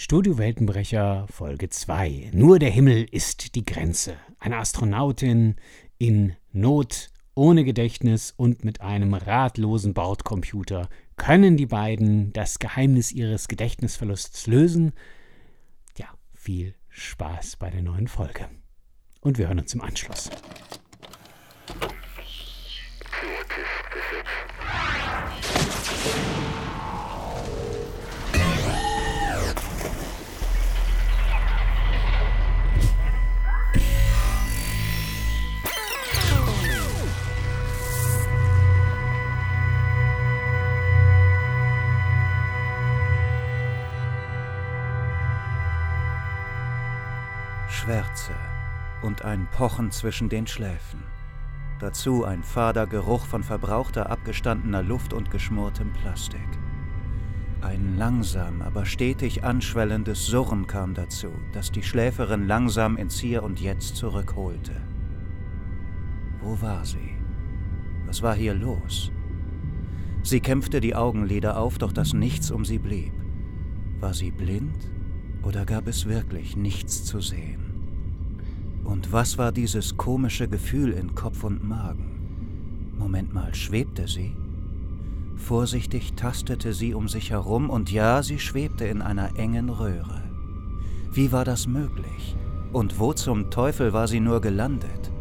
Studio Weltenbrecher Folge 2. Nur der Himmel ist die Grenze. Eine Astronautin in Not, ohne Gedächtnis und mit einem ratlosen Bordcomputer können die beiden das Geheimnis ihres Gedächtnisverlusts lösen. Ja, viel Spaß bei der neuen Folge. Und wir hören uns im Anschluss. Schwärze und ein Pochen zwischen den Schläfen. Dazu ein fader Geruch von verbrauchter, abgestandener Luft und geschmortem Plastik. Ein langsam, aber stetig anschwellendes Surren kam dazu, das die Schläferin langsam ins Hier und Jetzt zurückholte. Wo war sie? Was war hier los? Sie kämpfte die Augenlider auf, doch das Nichts um sie blieb. War sie blind oder gab es wirklich nichts zu sehen? Und was war dieses komische Gefühl in Kopf und Magen? Moment mal, schwebte sie? Vorsichtig tastete sie um sich herum und ja, sie schwebte in einer engen Röhre. Wie war das möglich? Und wo zum Teufel war sie nur gelandet?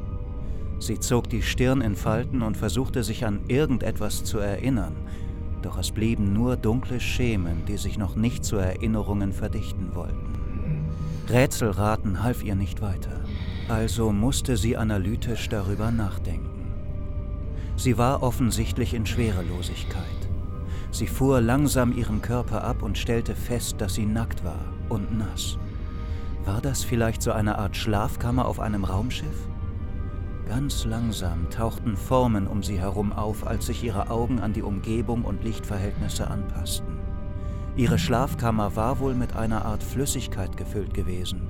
Sie zog die Stirn in Falten und versuchte sich an irgendetwas zu erinnern, doch es blieben nur dunkle Schemen, die sich noch nicht zu Erinnerungen verdichten wollten. Rätselraten half ihr nicht weiter. Also musste sie analytisch darüber nachdenken. Sie war offensichtlich in Schwerelosigkeit. Sie fuhr langsam ihren Körper ab und stellte fest, dass sie nackt war und nass. War das vielleicht so eine Art Schlafkammer auf einem Raumschiff? Ganz langsam tauchten Formen um sie herum auf, als sich ihre Augen an die Umgebung und Lichtverhältnisse anpassten. Ihre Schlafkammer war wohl mit einer Art Flüssigkeit gefüllt gewesen,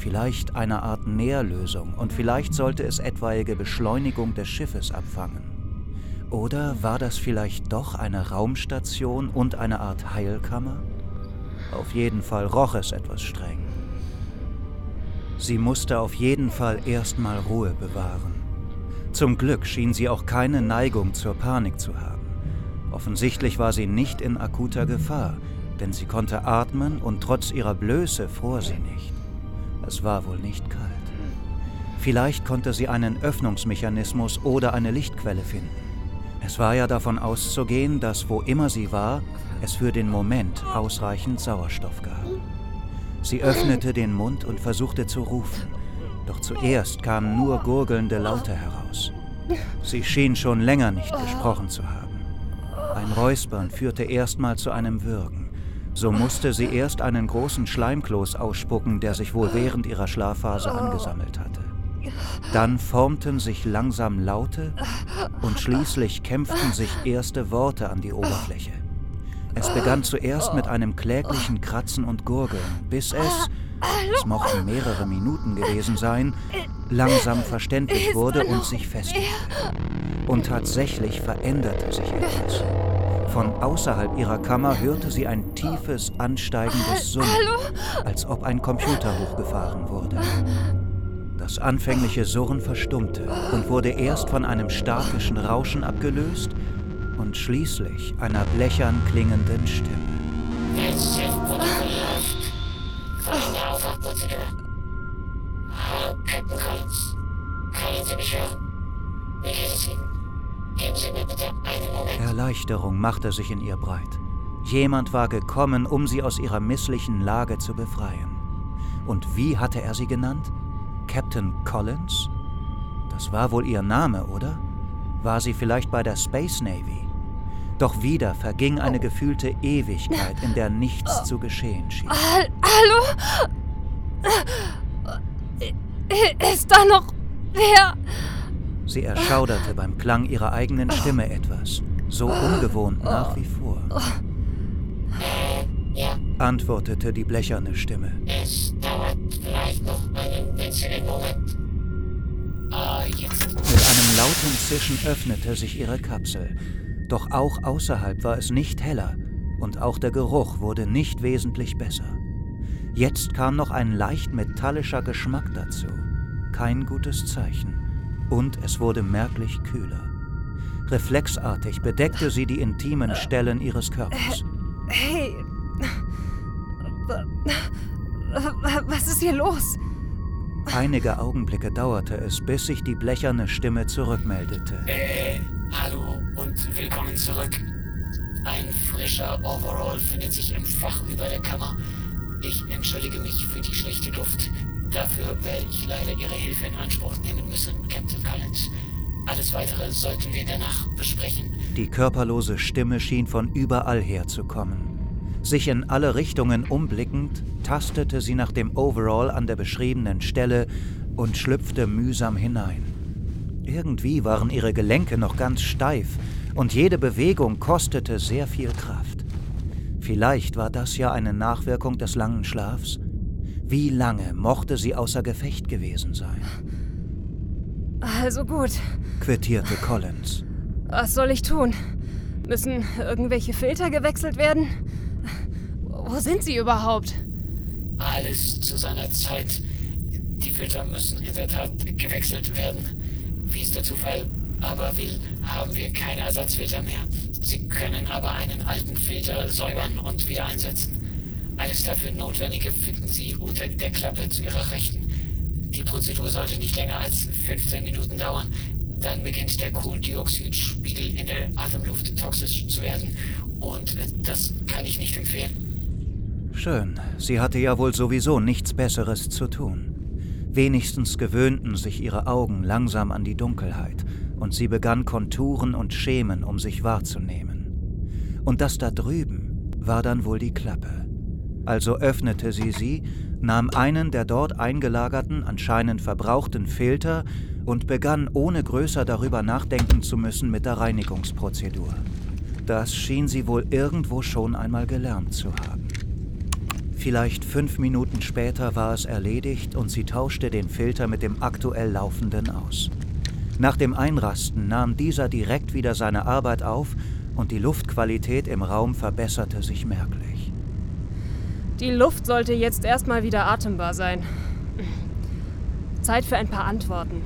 vielleicht eine Art Nährlösung und vielleicht sollte es etwaige Beschleunigung des Schiffes abfangen. Oder war das vielleicht doch eine Raumstation und eine Art Heilkammer? Auf jeden Fall roch es etwas streng. Sie musste auf jeden Fall erstmal Ruhe bewahren. Zum Glück schien sie auch keine Neigung zur Panik zu haben. Offensichtlich war sie nicht in akuter Gefahr, denn sie konnte atmen und trotz ihrer Blöße fror sie nicht. Es war wohl nicht kalt. Vielleicht konnte sie einen Öffnungsmechanismus oder eine Lichtquelle finden. Es war ja davon auszugehen, dass wo immer sie war, es für den Moment ausreichend Sauerstoff gab. Sie öffnete den Mund und versuchte zu rufen, doch zuerst kamen nur gurgelnde Laute heraus. Sie schien schon länger nicht gesprochen zu haben. Ein Räuspern führte erstmal zu einem Würgen. So musste sie erst einen großen Schleimkloß ausspucken, der sich wohl während ihrer Schlafphase angesammelt hatte. Dann formten sich langsam Laute und schließlich kämpften sich erste Worte an die Oberfläche. Es begann zuerst mit einem kläglichen Kratzen und Gurgeln, bis es, es mochten mehrere Minuten gewesen sein, langsam verständlich wurde und sich festlegte. Und tatsächlich veränderte sich etwas. Von außerhalb ihrer Kammer hörte sie ein tiefes, ansteigendes Summen, als ob ein Computer hochgefahren wurde. Das anfängliche Surren verstummte und wurde erst von einem statischen Rauschen abgelöst und schließlich einer blechern klingenden Stimme. Das Schiff wurde. Erleichterung machte sich in ihr breit. Jemand war gekommen, um sie aus ihrer misslichen Lage zu befreien. Und wie hatte er sie genannt? Captain Collins? Das war wohl ihr Name, oder? War sie vielleicht bei der Space Navy? Doch wieder verging eine gefühlte Ewigkeit, in der nichts zu geschehen schien. Hallo? Ist da noch wer? Sie erschauderte beim Klang ihrer eigenen Stimme etwas, so ungewohnt nach wie vor. Antwortete die blecherne Stimme. Es dauert vielleicht noch einen winzigen Moment. Oh, jetzt. Mit einem lauten Zischen öffnete sich ihre Kapsel. Doch auch außerhalb war es nicht heller und auch der Geruch wurde nicht wesentlich besser. Jetzt kam noch ein leicht metallischer Geschmack dazu. Kein gutes Zeichen. Und es wurde merklich kühler. Reflexartig bedeckte sie die intimen Stellen ihres Körpers. Hey. Was ist hier los? Einige Augenblicke dauerte es, bis sich die blecherne Stimme zurückmeldete. Äh, hallo und willkommen zurück. Ein frischer Overall findet sich im Fach über der Kammer. Ich entschuldige mich für die schlechte Luft. Dafür werde ich leider Ihre Hilfe in Anspruch nehmen müssen, Captain Collins. Alles weitere sollten wir danach besprechen. Die körperlose Stimme schien von überall herzukommen. Sich in alle Richtungen umblickend, tastete sie nach dem Overall an der beschriebenen Stelle und schlüpfte mühsam hinein. Irgendwie waren ihre Gelenke noch ganz steif und jede Bewegung kostete sehr viel Kraft. Vielleicht war das ja eine Nachwirkung des langen Schlafs. Wie lange mochte sie außer Gefecht gewesen sein? Also gut. quittierte Collins. Was soll ich tun? Müssen irgendwelche Filter gewechselt werden? Wo sind sie überhaupt? Alles zu seiner Zeit. Die Filter müssen in der Tat gewechselt werden. Wie es der Zufall aber will, haben wir keine Ersatzfilter mehr. Sie können aber einen alten Filter säubern und wieder einsetzen. Alles dafür Notwendige finden Sie unter der Klappe zu Ihrer Rechten. Die Prozedur sollte nicht länger als 15 Minuten dauern. Dann beginnt der Kohlendioxidspiegel in der Atemluft toxisch zu werden. Und das kann ich nicht empfehlen. Schön, sie hatte ja wohl sowieso nichts Besseres zu tun. Wenigstens gewöhnten sich ihre Augen langsam an die Dunkelheit und sie begann Konturen und Schemen, um sich wahrzunehmen. Und das da drüben war dann wohl die Klappe. Also öffnete sie sie, nahm einen der dort eingelagerten, anscheinend verbrauchten Filter und begann ohne größer darüber nachdenken zu müssen mit der Reinigungsprozedur. Das schien sie wohl irgendwo schon einmal gelernt zu haben. Vielleicht fünf Minuten später war es erledigt und sie tauschte den Filter mit dem aktuell laufenden aus. Nach dem Einrasten nahm dieser direkt wieder seine Arbeit auf und die Luftqualität im Raum verbesserte sich merklich. Die Luft sollte jetzt erstmal wieder atembar sein. Zeit für ein paar Antworten.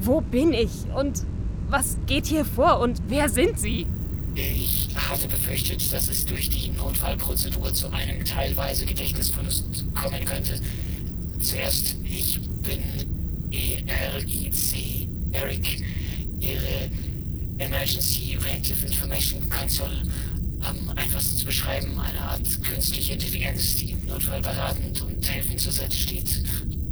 Wo bin ich und was geht hier vor und wer sind Sie? Ich hatte befürchtet, dass es durch die Notfallprozedur zu einem teilweise Gedächtnisverlust kommen könnte. Zuerst, ich bin ERIC, Eric, Ihre Emergency Reactive Information Console. Am einfachsten zu beschreiben, eine Art künstliche Intelligenz, die im Notfall beratend und helfend zur Seite steht.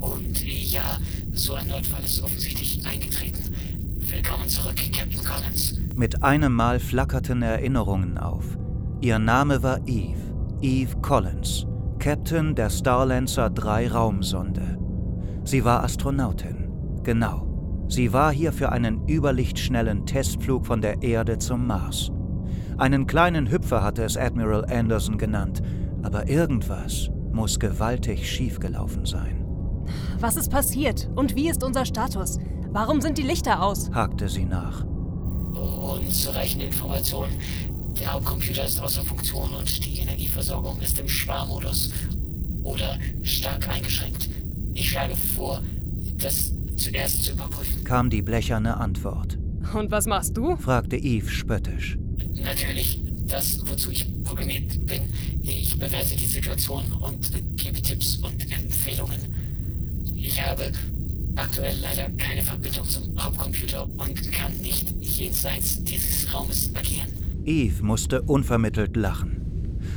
Und ja, so ein Notfall ist offensichtlich eingetreten. Willkommen zurück, Captain Collins. Mit einem Mal flackerten Erinnerungen auf. Ihr Name war Eve, Eve Collins, Captain der Starlancer 3 Raumsonde. Sie war Astronautin, genau. Sie war hier für einen überlichtschnellen Testflug von der Erde zum Mars. Einen kleinen Hüpfer hatte es Admiral Anderson genannt, aber irgendwas muss gewaltig schiefgelaufen sein, Was ist passiert und wie ist unser Status? Warum sind die Lichter aus? hakte sie nach. Unzureichende Informationen. Der Hauptcomputer ist außer Funktion und die Energieversorgung ist im Sparmodus. Oder stark eingeschränkt. Ich schlage vor, das zuerst zu überprüfen. Kam die blecherne Antwort, Und was machst du? fragte Eve spöttisch. Natürlich, das, wozu ich programmiert bin. Ich bewerte die Situation und gebe Tipps und Empfehlungen. Ich habe aktuell leider keine Verbindung zum Hauptcomputer und kann nicht jenseits dieses Raumes agieren. Eve musste unvermittelt lachen.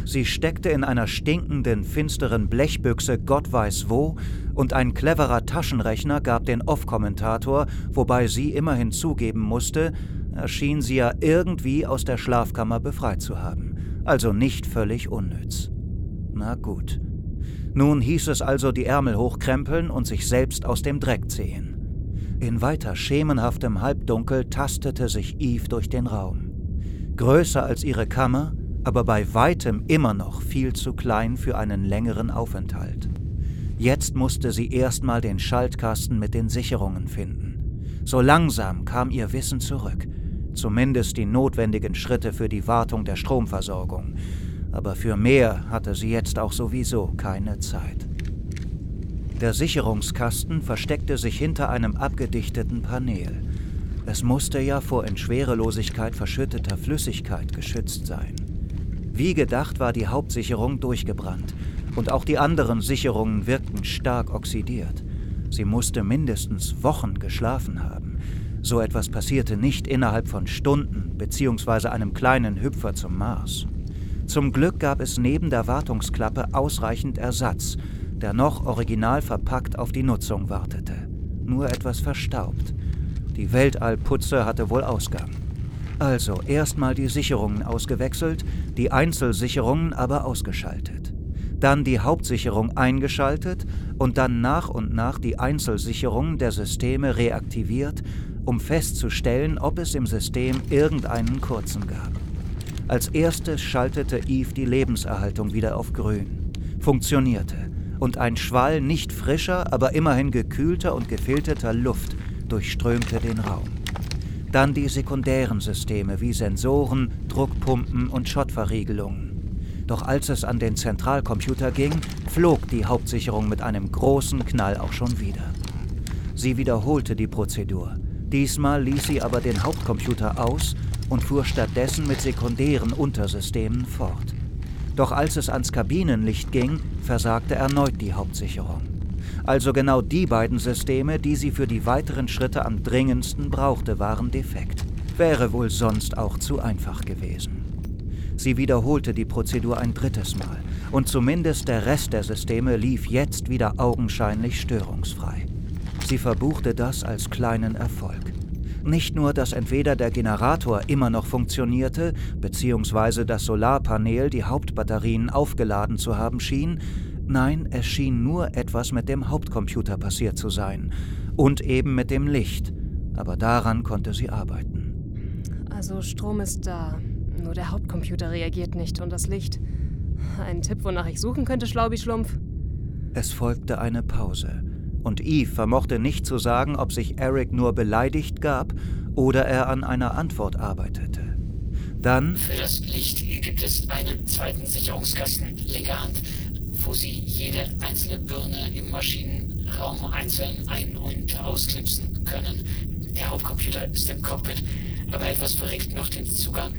Sie steckte in einer stinkenden, finsteren Blechbüchse Gott weiß wo, und ein cleverer Taschenrechner gab den Off-Kommentator, wobei sie immerhin zugeben musste, erschien sie ja irgendwie aus der Schlafkammer befreit zu haben. Also nicht völlig unnütz. Na gut. Nun hieß es also die Ärmel hochkrempeln und sich selbst aus dem Dreck ziehen. In weiter schemenhaftem Halbdunkel tastete sich Eve durch den Raum. Größer als ihre Kammer, aber bei weitem immer noch viel zu klein für einen längeren Aufenthalt. Jetzt musste sie erstmal den Schaltkasten mit den Sicherungen finden. So langsam kam ihr Wissen zurück, zumindest die notwendigen Schritte für die Wartung der Stromversorgung. aber für mehr hatte sie jetzt auch sowieso keine Zeit. Der Sicherungskasten versteckte sich hinter einem abgedichteten Panel. Es musste ja vor in Schwerelosigkeit verschütteter Flüssigkeit geschützt sein. Wie gedacht war die Hauptsicherung durchgebrannt und auch die anderen Sicherungen wirkten stark oxidiert. Sie musste mindestens Wochen geschlafen haben. So etwas passierte nicht innerhalb von Stunden bzw. einem kleinen Hüpfer zum Mars. Zum Glück gab es neben der Wartungsklappe ausreichend Ersatz, der noch original verpackt auf die Nutzung wartete. Nur etwas verstaubt. Die Weltallputze hatte wohl Ausgang. Also erstmal die Sicherungen ausgewechselt, die Einzelsicherungen aber ausgeschaltet. Dann die Hauptsicherung eingeschaltet und dann nach und nach die Einzelsicherungen der Systeme reaktiviert, um festzustellen, ob es im System irgendeinen kurzen gab. Als erstes schaltete Eve die Lebenserhaltung wieder auf grün. Funktionierte. Und ein Schwall nicht frischer, aber immerhin gekühlter und gefilterter Luft durchströmte den Raum. Dann die sekundären Systeme wie Sensoren, Druckpumpen und Schottverriegelungen. Doch als es an den Zentralcomputer ging, flog die Hauptsicherung mit einem großen Knall auch schon wieder. Sie wiederholte die Prozedur. Diesmal ließ sie aber den Hauptcomputer aus und fuhr stattdessen mit sekundären Untersystemen fort. Doch als es ans Kabinenlicht ging, versagte erneut die Hauptsicherung. Also genau die beiden Systeme, die sie für die weiteren Schritte am dringendsten brauchte, waren defekt. Wäre wohl sonst auch zu einfach gewesen. Sie wiederholte die Prozedur ein drittes Mal und zumindest der Rest der Systeme lief jetzt wieder augenscheinlich störungsfrei. Sie verbuchte das als kleinen Erfolg. Nicht nur, dass entweder der Generator immer noch funktionierte, beziehungsweise das Solarpanel die Hauptbatterien aufgeladen zu haben schien, nein, es schien nur etwas mit dem Hauptcomputer passiert zu sein. Und eben mit dem Licht. Aber daran konnte sie arbeiten. Also Strom ist da. Nur der Hauptcomputer reagiert nicht und das Licht. Ein Tipp, wonach ich suchen könnte, Schlaubi-Schlumpf? Es folgte eine Pause und Eve vermochte nicht zu sagen, ob sich Eric nur beleidigt gab oder er an einer Antwort arbeitete. Dann. Für das Licht gibt es einen zweiten Sicherungskasten, linker Hand, wo Sie jede einzelne Birne im Maschinenraum einzeln ein- und ausknipsen können. Der Hauptcomputer ist im Cockpit, aber etwas verregt noch den Zugang.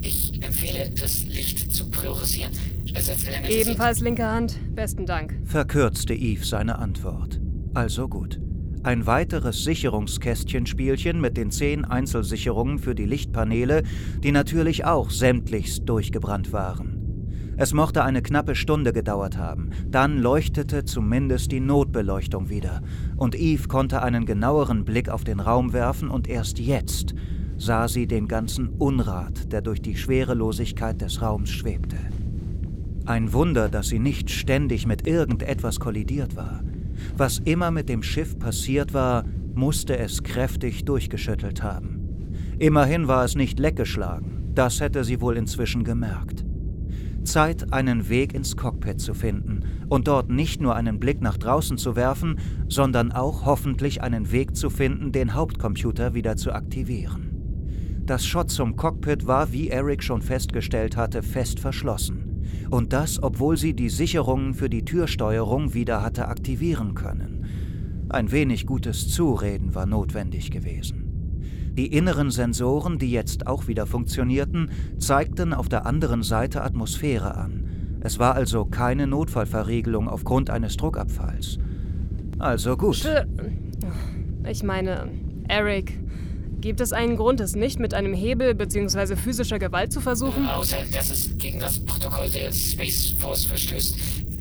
Ich empfehle, das Licht zu priorisieren. Ebenfalls linke Hand. Besten Dank. Verkürzte Eve seine Antwort. Also gut. Ein weiteres Sicherungskästchenspielchen mit den zehn Einzelsicherungen für die Lichtpaneele, die natürlich auch sämtlichst durchgebrannt waren. Es mochte eine knappe Stunde gedauert haben, dann leuchtete zumindest die Notbeleuchtung wieder, und Eve konnte einen genaueren Blick auf den Raum werfen, und erst jetzt sah sie den ganzen Unrat, der durch die Schwerelosigkeit des Raums schwebte. Ein Wunder, dass sie nicht ständig mit irgendetwas kollidiert war. Was immer mit dem Schiff passiert war, musste es kräftig durchgeschüttelt haben. Immerhin war es nicht leckgeschlagen, das hätte sie wohl inzwischen gemerkt. Zeit, einen Weg ins Cockpit zu finden und dort nicht nur einen Blick nach draußen zu werfen, sondern auch hoffentlich einen Weg zu finden, den Hauptcomputer wieder zu aktivieren. Das Schott zum Cockpit war, wie Eric schon festgestellt hatte, fest verschlossen. Und das, obwohl sie die Sicherungen für die Türsteuerung wieder hatte aktivieren können. Ein wenig gutes Zureden war notwendig gewesen. Die inneren Sensoren, die jetzt auch wieder funktionierten, zeigten auf der anderen Seite Atmosphäre an. Es war also keine Notfallverriegelung aufgrund eines Druckabfalls. Also gut. Ich meine, Eric, Gibt es einen Grund, es nicht mit einem Hebel bzw. physischer Gewalt zu versuchen? Außer dass es gegen das Protokoll der Space Force verstößt,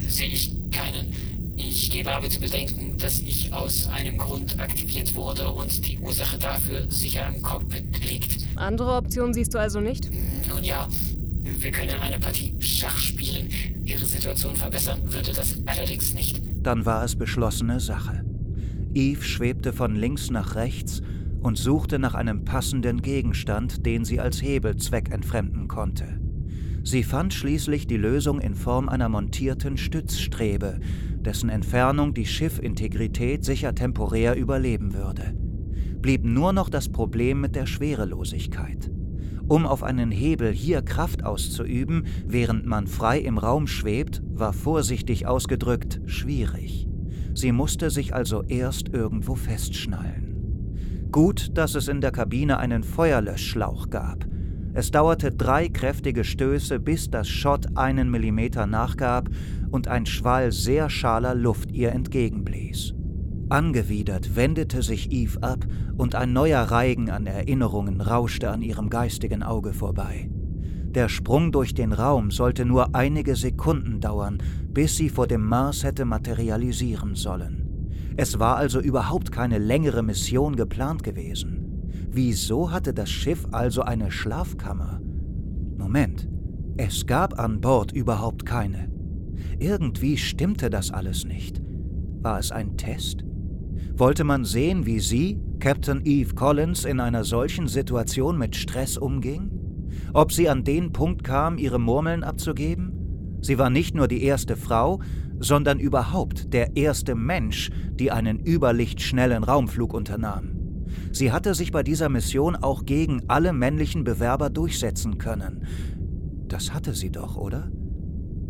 sehe ich keinen. Ich gebe aber zu bedenken, dass ich aus einem Grund aktiviert wurde und die Ursache dafür sicher im Cockpit liegt. Andere Optionen siehst du also nicht? Nun ja, wir können eine Partie Schach spielen. Ihre Situation verbessern würde das allerdings nicht. Dann war es beschlossene Sache. Eve schwebte von links nach rechts und suchte nach einem passenden Gegenstand, den sie als Hebel zweckentfremden konnte. Sie fand schließlich die Lösung in Form einer montierten Stützstrebe, dessen Entfernung die Schiffintegrität sicher temporär überleben würde. Blieb nur noch das Problem mit der Schwerelosigkeit. Um auf einen Hebel hier Kraft auszuüben, während man frei im Raum schwebt, war vorsichtig ausgedrückt schwierig. Sie musste sich also erst irgendwo festschnallen. Gut, dass es in der Kabine einen Feuerlöschschlauch gab. Es dauerte drei kräftige Stöße, bis das Schott einen Millimeter nachgab und ein Schwall sehr schaler Luft ihr entgegenblies. Angewidert wendete sich Eve ab und ein neuer Reigen an Erinnerungen rauschte an ihrem geistigen Auge vorbei. Der Sprung durch den Raum sollte nur einige Sekunden dauern, bis sie vor dem Mars hätte materialisieren sollen. Es war also überhaupt keine längere Mission geplant gewesen. Wieso hatte das Schiff also eine Schlafkammer? Moment, es gab an Bord überhaupt keine. Irgendwie stimmte das alles nicht. War es ein Test? wollte man sehen, wie sie, Captain Eve Collins, in einer solchen Situation mit Stress umging? Ob sie an den Punkt kam, ihre Murmeln abzugeben? Sie war nicht nur die erste Frau, sondern überhaupt der erste Mensch, die einen überlichtschnellen Raumflug unternahm. Sie hatte sich bei dieser Mission auch gegen alle männlichen Bewerber durchsetzen können. Das hatte sie doch, oder?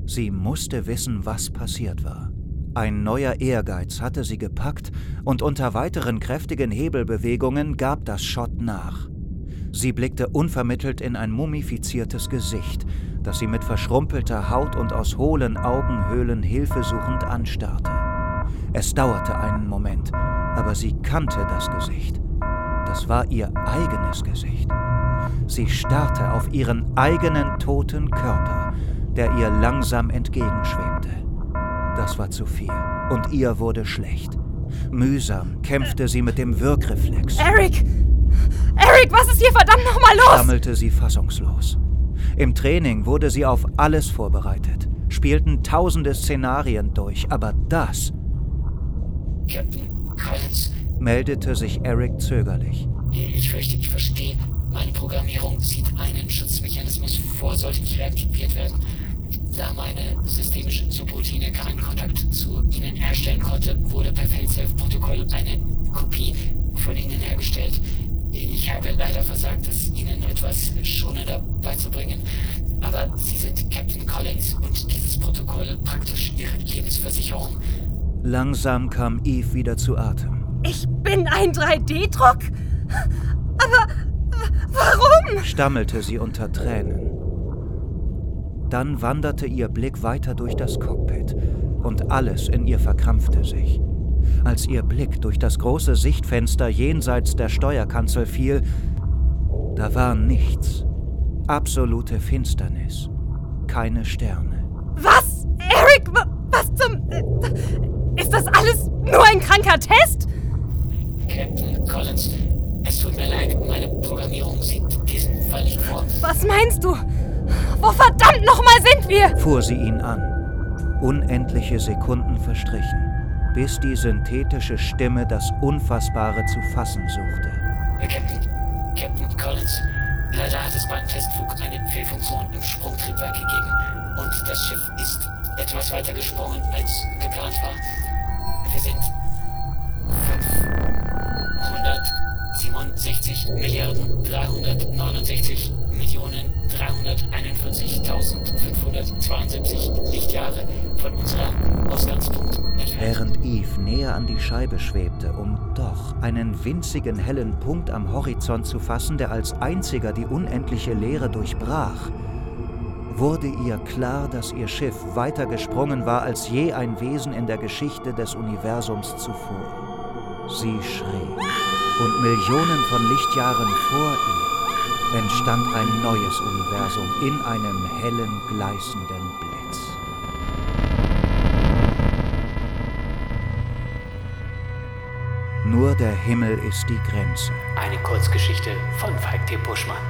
Sie musste wissen, was passiert war. Ein neuer Ehrgeiz hatte sie gepackt und unter weiteren kräftigen Hebelbewegungen gab das Schott nach. Sie blickte unvermittelt in ein mumifiziertes Gesicht, das sie mit verschrumpelter Haut und aus hohlen Augenhöhlen hilfesuchend anstarrte. Es dauerte einen Moment, aber sie kannte das Gesicht. Das war ihr eigenes Gesicht. Sie starrte auf ihren eigenen toten Körper, der ihr langsam entgegenschwebte. Das war zu viel. Und ihr wurde schlecht. Mühsam kämpfte sie mit dem Wirkreflex. Eric! Eric, was ist hier verdammt nochmal los? stammelte sie fassungslos. Im Training wurde sie auf alles vorbereitet, spielten tausende Szenarien durch, aber das. Captain Collins, meldete sich Eric zögerlich. ich fürchte, ich verstehe. Meine Programmierung sieht einen Schutzmechanismus vor, sollte nicht reaktiviert werden. Da meine systemische Subroutine keinen Kontakt zu Ihnen herstellen konnte, wurde per Failsafe-Protokoll eine Kopie von Ihnen hergestellt. Ich habe leider versagt, es Ihnen etwas schonender beizubringen. Aber Sie sind Captain Collins und dieses Protokoll praktisch Ihre Lebensversicherung. Langsam kam Eve wieder zu Atem. Ich bin ein 3D-Druck? Aber warum? stammelte sie unter Tränen. Dann wanderte ihr Blick weiter durch das Cockpit und alles in ihr verkrampfte sich. Als ihr Blick durch das große Sichtfenster jenseits der Steuerkanzel fiel, da war nichts. Absolute Finsternis. Keine Sterne. Was? Eric, was zum... Ist das alles nur ein kranker Test? Captain Collins, es tut mir leid, meine Programmierung sieht diesen Fall nicht vor. Was meinst du? Wo verdammt nochmal sind wir? fuhr sie ihn an. Unendliche Sekunden verstrichen, bis die synthetische Stimme das Unfassbare zu fassen suchte. Captain, Captain Collins, leider hat es beim Testflug eine Fehlfunktion im Sprungtriebwerk gegeben und das Schiff ist etwas weiter gesprungen, als geplant war. Wir sind 567 Milliarden 369 Millionen 341.572 Lichtjahre von unserem Ausgangspunkt. Während Eve näher an die Scheibe schwebte, um doch einen winzigen hellen Punkt am Horizont zu fassen, der als einziger die unendliche Leere durchbrach, wurde ihr klar, dass ihr Schiff weiter gesprungen war als je ein Wesen in der Geschichte des Universums zuvor. Sie schrie, und Millionen von Lichtjahren vor ihr entstand ein neues Universum in einem hellen, gleißenden Blitz. Nur der Himmel ist die Grenze. Eine Kurzgeschichte von Falk T. Buschmann.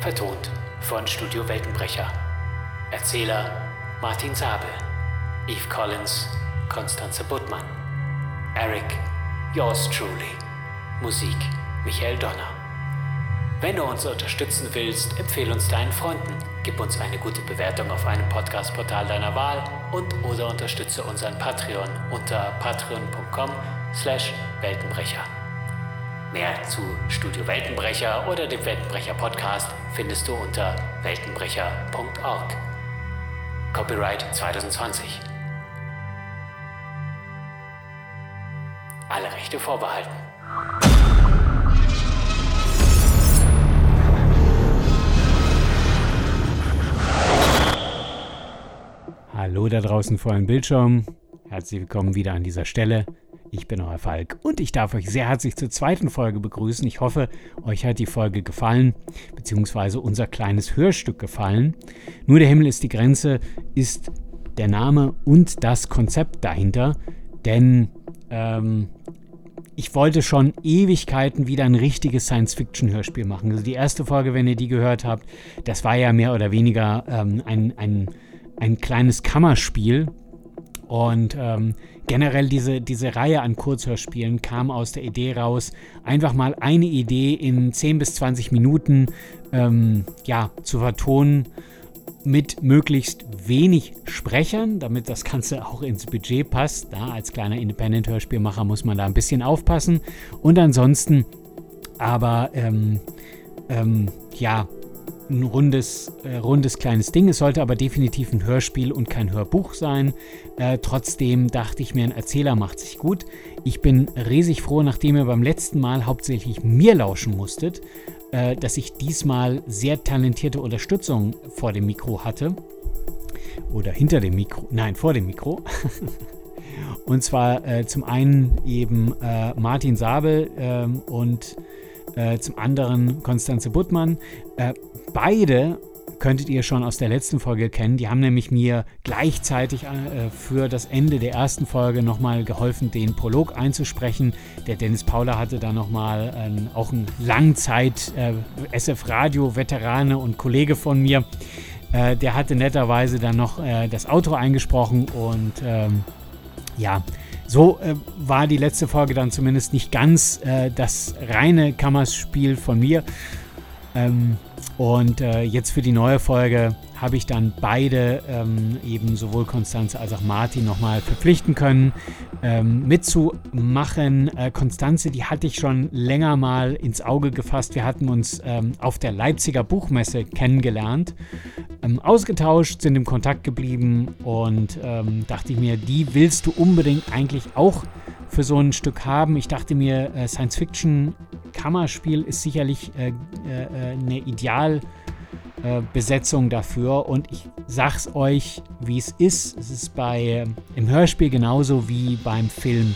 Vertont von Studio Weltenbrecher. Erzähler Martin Sabel. Eve Collins, Konstanze Buttmann. Eric, yours truly. Musik Michael Donner. Wenn du uns unterstützen willst, empfehle uns deinen Freunden, gib uns eine gute Bewertung auf einem Podcast-Portal deiner Wahl und oder unterstütze unseren Patreon unter patreon.com slash Weltenbrecher. Mehr zu Studio Weltenbrecher oder dem Weltenbrecher Podcast findest du unter weltenbrecher.org. Copyright 2020. Alle Rechte vorbehalten. Hallo da draußen vor dem Bildschirm. Herzlich willkommen wieder an dieser Stelle. Ich bin euer Falk und ich darf euch sehr herzlich zur zweiten Folge begrüßen. Ich hoffe, euch hat die Folge gefallen, beziehungsweise unser kleines Hörstück gefallen. Nur der Himmel ist die Grenze ist der Name und das Konzept dahinter, denn ähm, ich wollte schon Ewigkeiten wieder ein richtiges Science-Fiction-Hörspiel machen. Also die erste Folge, wenn ihr die gehört habt, das war ja mehr oder weniger ähm, ein, ein, ein kleines Kammerspiel. Und ähm, generell diese, diese Reihe an Kurzhörspielen kam aus der Idee raus, einfach mal eine Idee in 10 bis 20 Minuten ähm, ja, zu vertonen mit möglichst wenig Sprechern, damit das Ganze auch ins Budget passt. Da als kleiner Independent-Hörspielmacher muss man da ein bisschen aufpassen. Und ansonsten aber ähm, ähm, ja, ein rundes, äh, rundes kleines Ding. Es sollte aber definitiv ein Hörspiel und kein Hörbuch sein. Äh, trotzdem dachte ich mir, ein Erzähler macht sich gut. Ich bin riesig froh, nachdem ihr beim letzten Mal hauptsächlich mir lauschen musstet, äh, dass ich diesmal sehr talentierte Unterstützung vor dem Mikro hatte. Oder hinter dem Mikro. Nein, vor dem Mikro. und zwar äh, zum einen eben äh, Martin Sabel ähm, und äh, zum anderen Konstanze Buttmann. Äh, beide könntet ihr schon aus der letzten Folge kennen. Die haben nämlich mir gleichzeitig äh, für das Ende der ersten Folge nochmal geholfen, den Prolog einzusprechen. Der Dennis Paula hatte da nochmal auch ein Langzeit äh, und Kollege von mir. Äh, der hatte netterweise dann noch das Outro eingesprochen und ähm, ja, so äh, war die letzte Folge dann zumindest nicht ganz äh, das reine Kammerspiel von mir. Ähm, und äh, jetzt für die neue Folge habe ich dann beide, ähm, eben sowohl Konstanze als auch Martin, nochmal verpflichten können, ähm, mitzumachen. Äh, Konstanze, die hatte ich schon länger mal ins Auge gefasst. Wir hatten uns ähm, auf der Leipziger Buchmesse kennengelernt, ähm, ausgetauscht, sind im Kontakt geblieben und ähm, dachte ich mir, die willst du unbedingt eigentlich auch für so ein Stück haben. Ich dachte mir, äh, Science Fiction Kammerspiel ist sicherlich äh, äh, eine Idealbesetzung dafür und ich sag's euch, wie es ist. Es ist bei im Hörspiel genauso wie beim Film.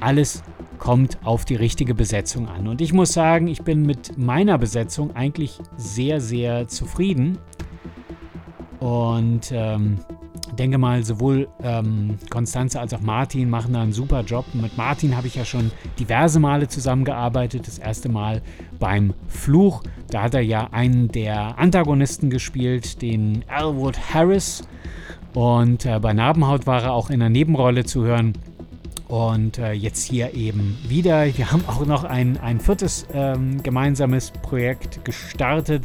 Alles kommt auf die richtige Besetzung an. Und ich muss sagen, ich bin mit meiner Besetzung eigentlich sehr, sehr zufrieden. Und ähm, denke mal, sowohl ähm, Konstanze als auch Martin machen da einen super Job. Mit Martin habe ich ja schon diverse Male zusammengearbeitet. Das erste Mal beim Fluch. Da hat er ja einen der Antagonisten gespielt, den Elwood Harris. Und äh, bei Narbenhaut war er auch in der Nebenrolle zu hören. Und äh, jetzt hier eben wieder. Wir haben auch noch ein, ein viertes ähm, gemeinsames Projekt gestartet.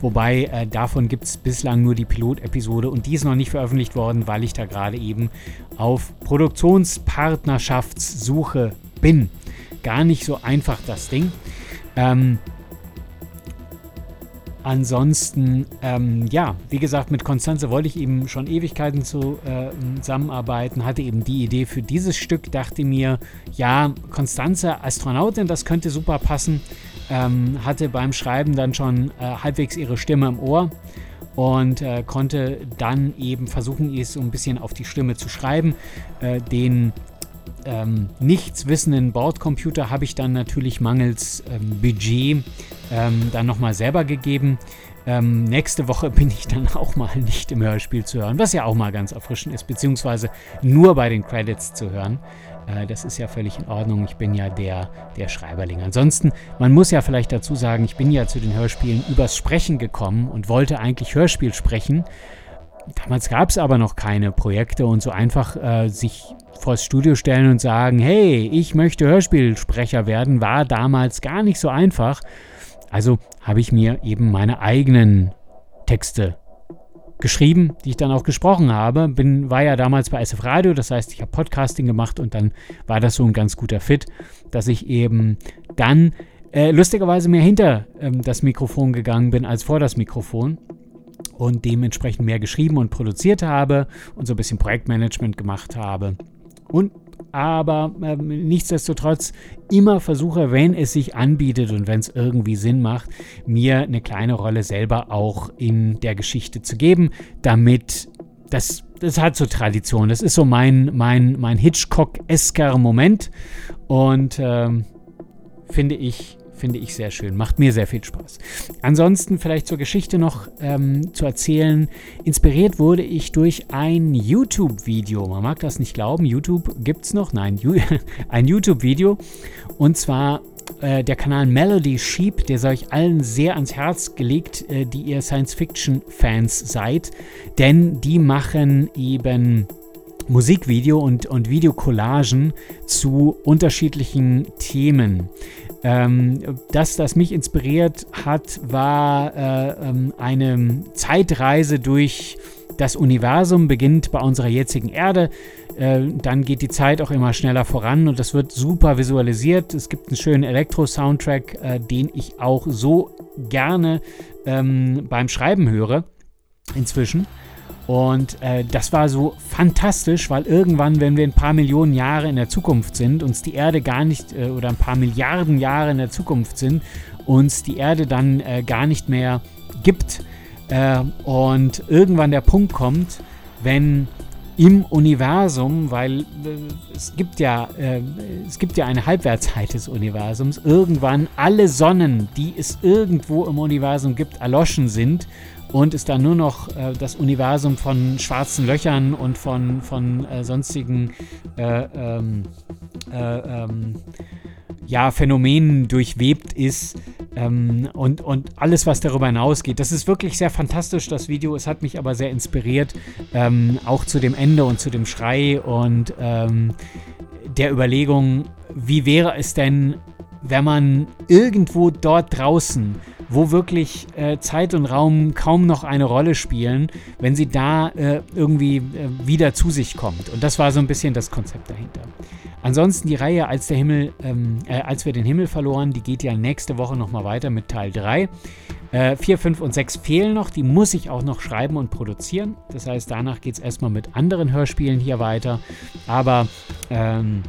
Wobei äh, davon gibt es bislang nur die Pilotepisode und die ist noch nicht veröffentlicht worden, weil ich da gerade eben auf Produktionspartnerschaftssuche bin. Gar nicht so einfach das Ding. Ähm, Ansonsten, ähm, ja, wie gesagt, mit Konstanze wollte ich eben schon Ewigkeiten zu, äh, zusammenarbeiten, hatte eben die Idee für dieses Stück, dachte mir, ja, Konstanze, Astronautin, das könnte super passen. Ähm, hatte beim Schreiben dann schon äh, halbwegs ihre Stimme im Ohr und äh, konnte dann eben versuchen, es so ein bisschen auf die Stimme zu schreiben. Äh, den ähm, nichts wissenden Bordcomputer habe ich dann natürlich mangels ähm, Budget ähm, dann nochmal selber gegeben. Ähm, nächste Woche bin ich dann auch mal nicht im Hörspiel zu hören, was ja auch mal ganz erfrischend ist, beziehungsweise nur bei den Credits zu hören. Äh, das ist ja völlig in Ordnung. Ich bin ja der, der Schreiberling. Ansonsten, man muss ja vielleicht dazu sagen, ich bin ja zu den Hörspielen übers Sprechen gekommen und wollte eigentlich Hörspiel sprechen. Damals gab es aber noch keine Projekte und so einfach äh, sich vors Studio stellen und sagen, hey, ich möchte Hörspielsprecher werden, war damals gar nicht so einfach. Also habe ich mir eben meine eigenen Texte geschrieben, die ich dann auch gesprochen habe. Bin, war ja damals bei SF Radio, das heißt, ich habe Podcasting gemacht und dann war das so ein ganz guter Fit, dass ich eben dann äh, lustigerweise mehr hinter ähm, das Mikrofon gegangen bin als vor das Mikrofon und dementsprechend mehr geschrieben und produziert habe und so ein bisschen Projektmanagement gemacht habe. Und aber äh, nichtsdestotrotz immer versuche, wenn es sich anbietet und wenn es irgendwie Sinn macht, mir eine kleine Rolle selber auch in der Geschichte zu geben, damit das, das hat so Tradition. Das ist so mein, mein, mein Hitchcock-esker Moment und äh, finde ich finde ich sehr schön. Macht mir sehr viel Spaß. Ansonsten vielleicht zur Geschichte noch ähm, zu erzählen. Inspiriert wurde ich durch ein YouTube-Video. Man mag das nicht glauben. YouTube gibt es noch. Nein, ein YouTube-Video. Und zwar äh, der Kanal Melody Sheep, der sei euch allen sehr ans Herz gelegt, äh, die ihr Science-Fiction-Fans seid. Denn die machen eben Musikvideo und, und Videocollagen zu unterschiedlichen Themen. Ähm, das, das mich inspiriert hat, war äh, ähm, eine Zeitreise durch das Universum, beginnt bei unserer jetzigen Erde. Äh, dann geht die Zeit auch immer schneller voran und das wird super visualisiert. Es gibt einen schönen Elektro-Soundtrack, äh, den ich auch so gerne ähm, beim Schreiben höre inzwischen. Und äh, das war so fantastisch, weil irgendwann, wenn wir ein paar Millionen Jahre in der Zukunft sind, uns die Erde gar nicht, äh, oder ein paar Milliarden Jahre in der Zukunft sind, uns die Erde dann äh, gar nicht mehr gibt. Äh, und irgendwann der Punkt kommt, wenn im Universum, weil äh, es gibt ja äh, es gibt ja eine Halbwertszeit des Universums, irgendwann alle Sonnen, die es irgendwo im Universum gibt, erloschen sind und es dann nur noch äh, das Universum von schwarzen Löchern und von, von äh, sonstigen äh, ähm, äh, ähm, ja, Phänomenen durchwebt ist ähm, und, und alles, was darüber hinausgeht. Das ist wirklich sehr fantastisch, das Video. Es hat mich aber sehr inspiriert, ähm, auch zu dem Ende und zu dem Schrei und ähm, der Überlegung, wie wäre es denn, wenn man irgendwo dort draußen wo wirklich äh, Zeit und Raum kaum noch eine Rolle spielen, wenn sie da äh, irgendwie äh, wieder zu sich kommt. Und das war so ein bisschen das Konzept dahinter. Ansonsten die Reihe Als der Himmel, ähm, äh, als wir den Himmel verloren, die geht ja nächste Woche nochmal weiter mit Teil 3. 4, 5 und 6 fehlen noch, die muss ich auch noch schreiben und produzieren. Das heißt, danach geht es erstmal mit anderen Hörspielen hier weiter. Aber ähm,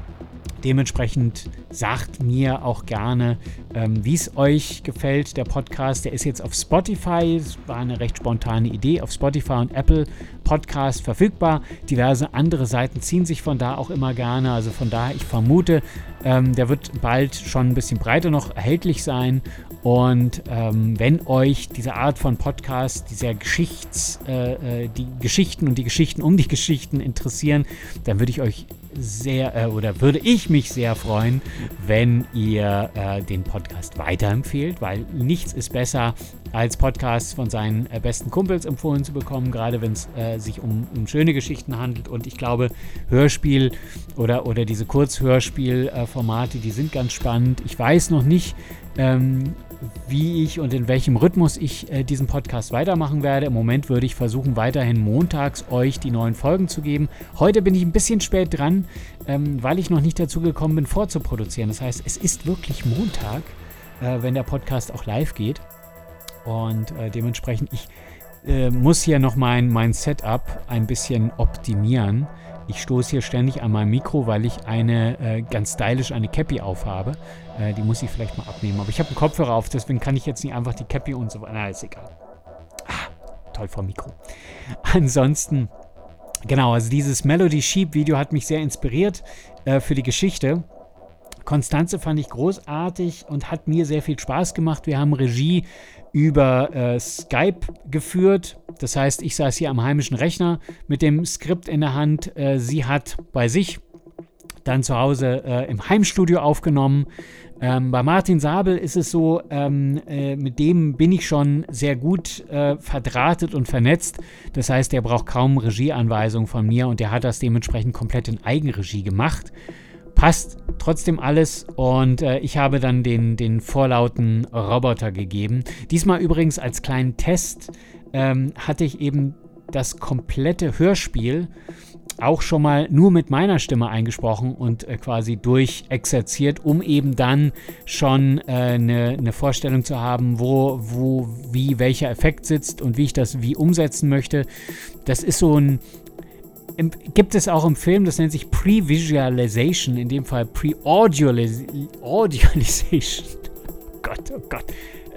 Dementsprechend sagt mir auch gerne, ähm, wie es euch gefällt. Der Podcast, der ist jetzt auf Spotify. Es war eine recht spontane Idee. Auf Spotify und Apple Podcast verfügbar. Diverse andere Seiten ziehen sich von da auch immer gerne. Also von daher, ich vermute, ähm, der wird bald schon ein bisschen breiter noch erhältlich sein. Und ähm, wenn euch diese Art von Podcast, dieser Geschichts, äh, äh die Geschichten und die Geschichten um die Geschichten interessieren, dann würde ich euch sehr äh, oder würde ich mich sehr freuen, wenn ihr äh, den Podcast weiterempfehlt, weil nichts ist besser als Podcasts von seinen äh, besten Kumpels empfohlen zu bekommen, gerade wenn es äh, sich um, um, schöne Geschichten handelt. Und ich glaube, Hörspiel oder, oder diese Kurzhörspielformate, die sind ganz spannend. Ich weiß noch nicht, ähm, wie ich und in welchem Rhythmus ich äh, diesen Podcast weitermachen werde. Im Moment würde ich versuchen, weiterhin montags euch die neuen Folgen zu geben. Heute bin ich ein bisschen spät dran, ähm, weil ich noch nicht dazu gekommen bin, vorzuproduzieren. Das heißt, es ist wirklich Montag, äh, wenn der Podcast auch live geht. Und äh, dementsprechend, ich äh, muss hier noch mein, mein Setup ein bisschen optimieren. Ich stoße hier ständig an meinem Mikro, weil ich eine äh, ganz stylisch eine Cappy aufhabe. Äh, die muss ich vielleicht mal abnehmen. Aber ich habe einen Kopfhörer auf, deswegen kann ich jetzt nicht einfach die Cappy und so weiter. Na, ist egal. Ah, toll vom Mikro. Ansonsten, genau, also dieses Melody Sheep Video hat mich sehr inspiriert äh, für die Geschichte. Konstanze fand ich großartig und hat mir sehr viel Spaß gemacht. Wir haben Regie über äh, Skype geführt. Das heißt, ich saß hier am heimischen Rechner mit dem Skript in der Hand. Äh, sie hat bei sich dann zu Hause äh, im Heimstudio aufgenommen. Ähm, bei Martin Sabel ist es so, ähm, äh, mit dem bin ich schon sehr gut äh, verdrahtet und vernetzt. Das heißt, er braucht kaum Regieanweisungen von mir und er hat das dementsprechend komplett in Eigenregie gemacht passt trotzdem alles und äh, ich habe dann den, den vorlauten Roboter gegeben. Diesmal übrigens als kleinen Test ähm, hatte ich eben das komplette Hörspiel auch schon mal nur mit meiner Stimme eingesprochen und äh, quasi durchexerziert, um eben dann schon eine äh, ne Vorstellung zu haben, wo, wo, wie welcher Effekt sitzt und wie ich das wie umsetzen möchte. Das ist so ein im, gibt es auch im Film, das nennt sich Pre-Visualization, in dem Fall Pre-Audialization. oh Gott, oh Gott.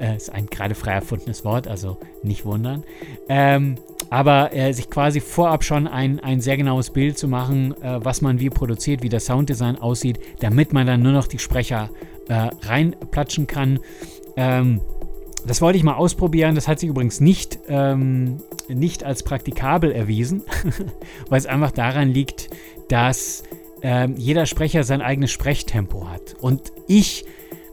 Äh, ist ein gerade frei erfundenes Wort, also nicht wundern. Ähm, aber äh, sich quasi vorab schon ein, ein sehr genaues Bild zu machen, äh, was man wie produziert, wie das Sounddesign aussieht, damit man dann nur noch die Sprecher äh, reinplatschen kann. Ähm, das wollte ich mal ausprobieren. Das hat sich übrigens nicht, ähm, nicht als praktikabel erwiesen, weil es einfach daran liegt, dass ähm, jeder Sprecher sein eigenes Sprechtempo hat. Und ich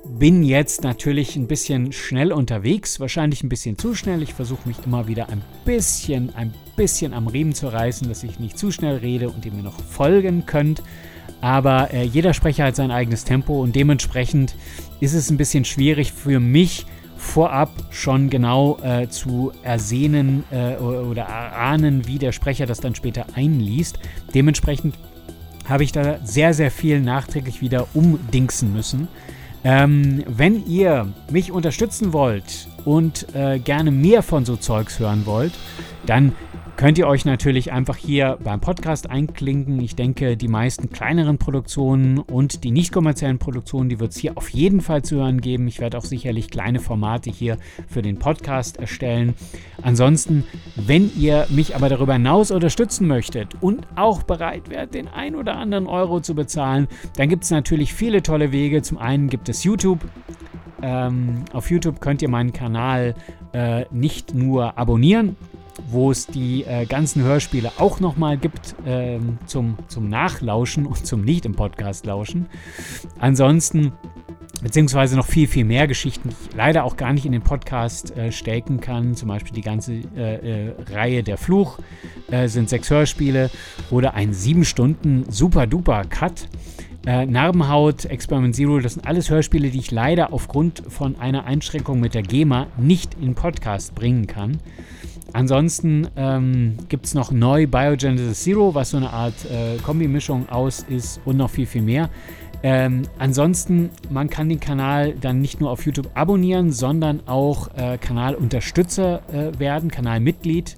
bin jetzt natürlich ein bisschen schnell unterwegs, wahrscheinlich ein bisschen zu schnell. Ich versuche mich immer wieder ein bisschen, ein bisschen am Riemen zu reißen, dass ich nicht zu schnell rede und ihr mir noch folgen könnt. Aber äh, jeder Sprecher hat sein eigenes Tempo und dementsprechend ist es ein bisschen schwierig für mich vorab schon genau äh, zu ersehnen äh, oder erahnen, wie der Sprecher das dann später einliest. Dementsprechend habe ich da sehr, sehr viel nachträglich wieder umdingsen müssen. Ähm, wenn ihr mich unterstützen wollt und äh, gerne mehr von so Zeugs hören wollt, dann könnt ihr euch natürlich einfach hier beim Podcast einklinken. Ich denke, die meisten kleineren Produktionen und die nicht kommerziellen Produktionen, die wird es hier auf jeden Fall zu hören geben. Ich werde auch sicherlich kleine Formate hier für den Podcast erstellen. Ansonsten, wenn ihr mich aber darüber hinaus unterstützen möchtet und auch bereit wärt, den ein oder anderen Euro zu bezahlen, dann gibt es natürlich viele tolle Wege. Zum einen gibt es YouTube. Ähm, auf YouTube könnt ihr meinen Kanal äh, nicht nur abonnieren, wo es die äh, ganzen Hörspiele auch nochmal gibt ähm, zum, zum Nachlauschen und zum Nicht im Podcast lauschen. Ansonsten, beziehungsweise noch viel, viel mehr Geschichten, die ich leider auch gar nicht in den Podcast äh, stecken kann. Zum Beispiel die ganze äh, äh Reihe Der Fluch äh, sind sechs Hörspiele oder ein sieben Stunden super-duper Cut. Äh, Narbenhaut, Experiment Zero, das sind alles Hörspiele, die ich leider aufgrund von einer Einschränkung mit der GEMA nicht in Podcast bringen kann. Ansonsten ähm, gibt es noch neu Biogenesis Zero, was so eine Art äh, Kombimischung aus ist und noch viel, viel mehr. Ähm, ansonsten, man kann den Kanal dann nicht nur auf YouTube abonnieren, sondern auch äh, Kanalunterstützer äh, werden, Kanalmitglied.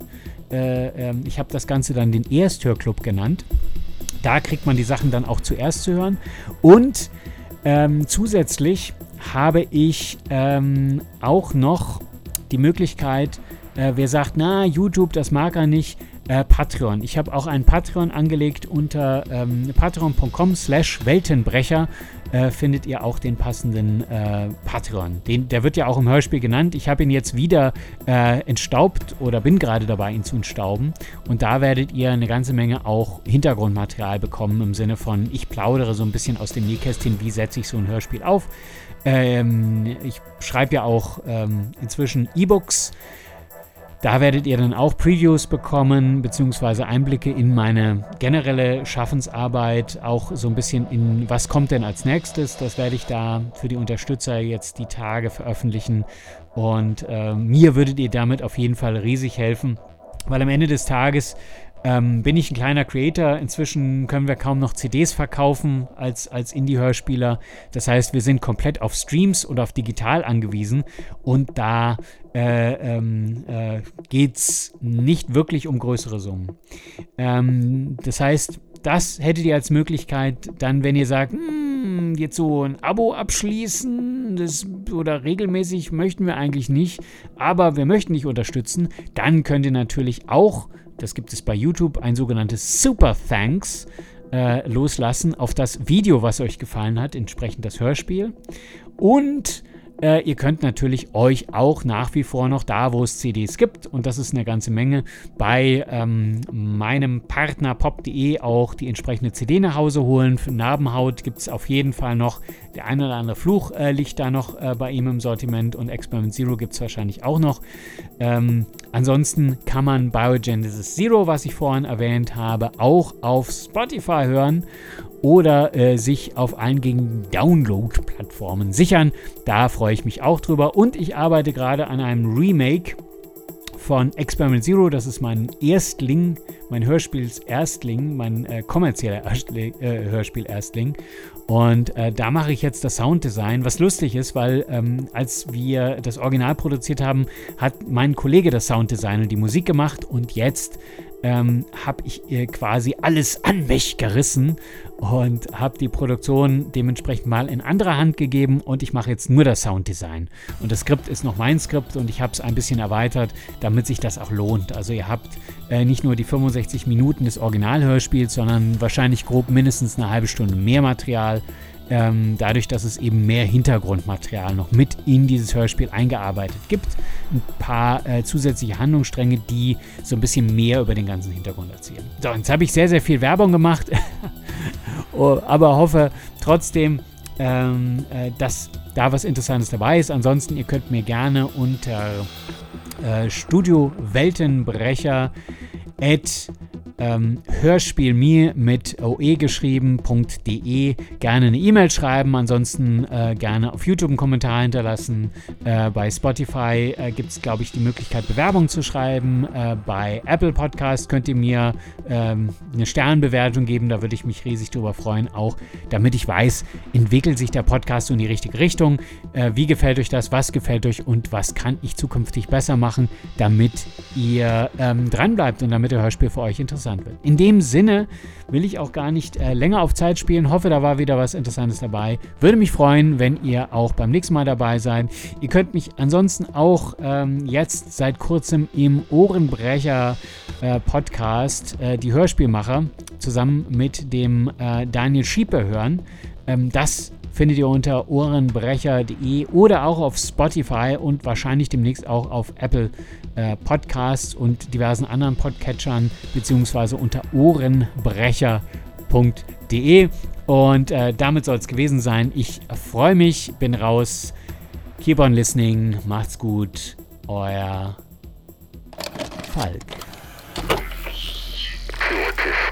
Äh, ähm, ich habe das Ganze dann den Ersthörclub genannt. Da kriegt man die Sachen dann auch zuerst zu hören. Und ähm, zusätzlich habe ich ähm, auch noch die Möglichkeit, äh, wer sagt, na, YouTube, das mag er nicht, äh, Patreon. Ich habe auch einen Patreon angelegt unter ähm, patreon.com slash Weltenbrecher. Äh, findet ihr auch den passenden äh, Patreon. Den, der wird ja auch im Hörspiel genannt. Ich habe ihn jetzt wieder äh, entstaubt oder bin gerade dabei, ihn zu entstauben. Und da werdet ihr eine ganze Menge auch Hintergrundmaterial bekommen im Sinne von, ich plaudere so ein bisschen aus dem Nähkästchen, wie setze ich so ein Hörspiel auf. Ähm, ich schreibe ja auch ähm, inzwischen E-Books. Da werdet ihr dann auch Previews bekommen, beziehungsweise Einblicke in meine generelle Schaffensarbeit, auch so ein bisschen in, was kommt denn als nächstes. Das werde ich da für die Unterstützer jetzt die Tage veröffentlichen. Und äh, mir würdet ihr damit auf jeden Fall riesig helfen, weil am Ende des Tages ähm, bin ich ein kleiner Creator. Inzwischen können wir kaum noch CDs verkaufen als, als Indie-Hörspieler. Das heißt, wir sind komplett auf Streams und auf digital angewiesen. Und da äh, ähm, äh, geht es nicht wirklich um größere Summen. Ähm, das heißt, das hättet ihr als Möglichkeit, dann, wenn ihr sagt, hm, jetzt so ein Abo abschließen das, oder regelmäßig möchten wir eigentlich nicht, aber wir möchten dich unterstützen, dann könnt ihr natürlich auch das gibt es bei YouTube, ein sogenanntes Super Thanks äh, loslassen auf das Video, was euch gefallen hat, entsprechend das Hörspiel. Und äh, ihr könnt natürlich euch auch nach wie vor noch da, wo es CDs gibt, und das ist eine ganze Menge, bei ähm, meinem Partner pop.de auch die entsprechende CD nach Hause holen. Für Narbenhaut gibt es auf jeden Fall noch, der eine oder andere Fluch äh, liegt da noch äh, bei ihm im Sortiment und Experiment Zero gibt es wahrscheinlich auch noch. Ähm, ansonsten kann man Biogenesis Zero, was ich vorhin erwähnt habe, auch auf Spotify hören oder äh, sich auf eingängigen Download-Plattformen sichern. Da freue ich mich auch drüber und ich arbeite gerade an einem Remake von Experiment Zero. Das ist mein Erstling, mein Hörspiels-Erstling, mein äh, kommerzieller Erstling, äh, Hörspiel-Erstling. Und äh, da mache ich jetzt das Sounddesign, was lustig ist, weil ähm, als wir das Original produziert haben, hat mein Kollege das Sounddesign und die Musik gemacht und jetzt ähm, habe ich äh, quasi alles an mich gerissen und habe die Produktion dementsprechend mal in andere Hand gegeben und ich mache jetzt nur das Sounddesign. Und das Skript ist noch mein Skript und ich habe es ein bisschen erweitert, damit sich das auch lohnt. Also ihr habt äh, nicht nur die 65 Minuten des Originalhörspiels, sondern wahrscheinlich grob mindestens eine halbe Stunde mehr Material ähm, dadurch, dass es eben mehr Hintergrundmaterial noch mit in dieses Hörspiel eingearbeitet gibt. Ein paar äh, zusätzliche Handlungsstränge, die so ein bisschen mehr über den ganzen Hintergrund erzählen. So, jetzt habe ich sehr, sehr viel Werbung gemacht, oh, aber hoffe trotzdem, ähm, äh, dass da was Interessantes dabei ist. Ansonsten, ihr könnt mir gerne unter äh, Studio Weltenbrecher at ähm, Hörspielmir mit oe geschrieben.de gerne eine E-Mail schreiben, ansonsten äh, gerne auf YouTube einen Kommentar hinterlassen. Äh, bei Spotify äh, gibt es, glaube ich, die Möglichkeit, Bewerbung zu schreiben. Äh, bei Apple Podcast könnt ihr mir ähm, eine Sternbewertung geben, da würde ich mich riesig drüber freuen, auch damit ich weiß, entwickelt sich der Podcast in die richtige Richtung. Äh, wie gefällt euch das? Was gefällt euch und was kann ich zukünftig besser machen, damit ihr ähm, dranbleibt und damit der Hörspiel für euch interessant wird. In dem Sinne will ich auch gar nicht äh, länger auf Zeit spielen. Hoffe, da war wieder was Interessantes dabei. Würde mich freuen, wenn ihr auch beim nächsten Mal dabei seid. Ihr könnt mich ansonsten auch ähm, jetzt seit kurzem im Ohrenbrecher äh, äh, die Hörspielmacher zusammen mit dem äh, Daniel Schieper hören. Ähm, das findet ihr unter ohrenbrecher.de oder auch auf Spotify und wahrscheinlich demnächst auch auf Apple äh, Podcasts und diversen anderen Podcatchern beziehungsweise unter ohrenbrecher.de. Und äh, damit soll es gewesen sein. Ich freue mich, bin raus. Keep on listening. Macht's gut. Euer Falk. Notice,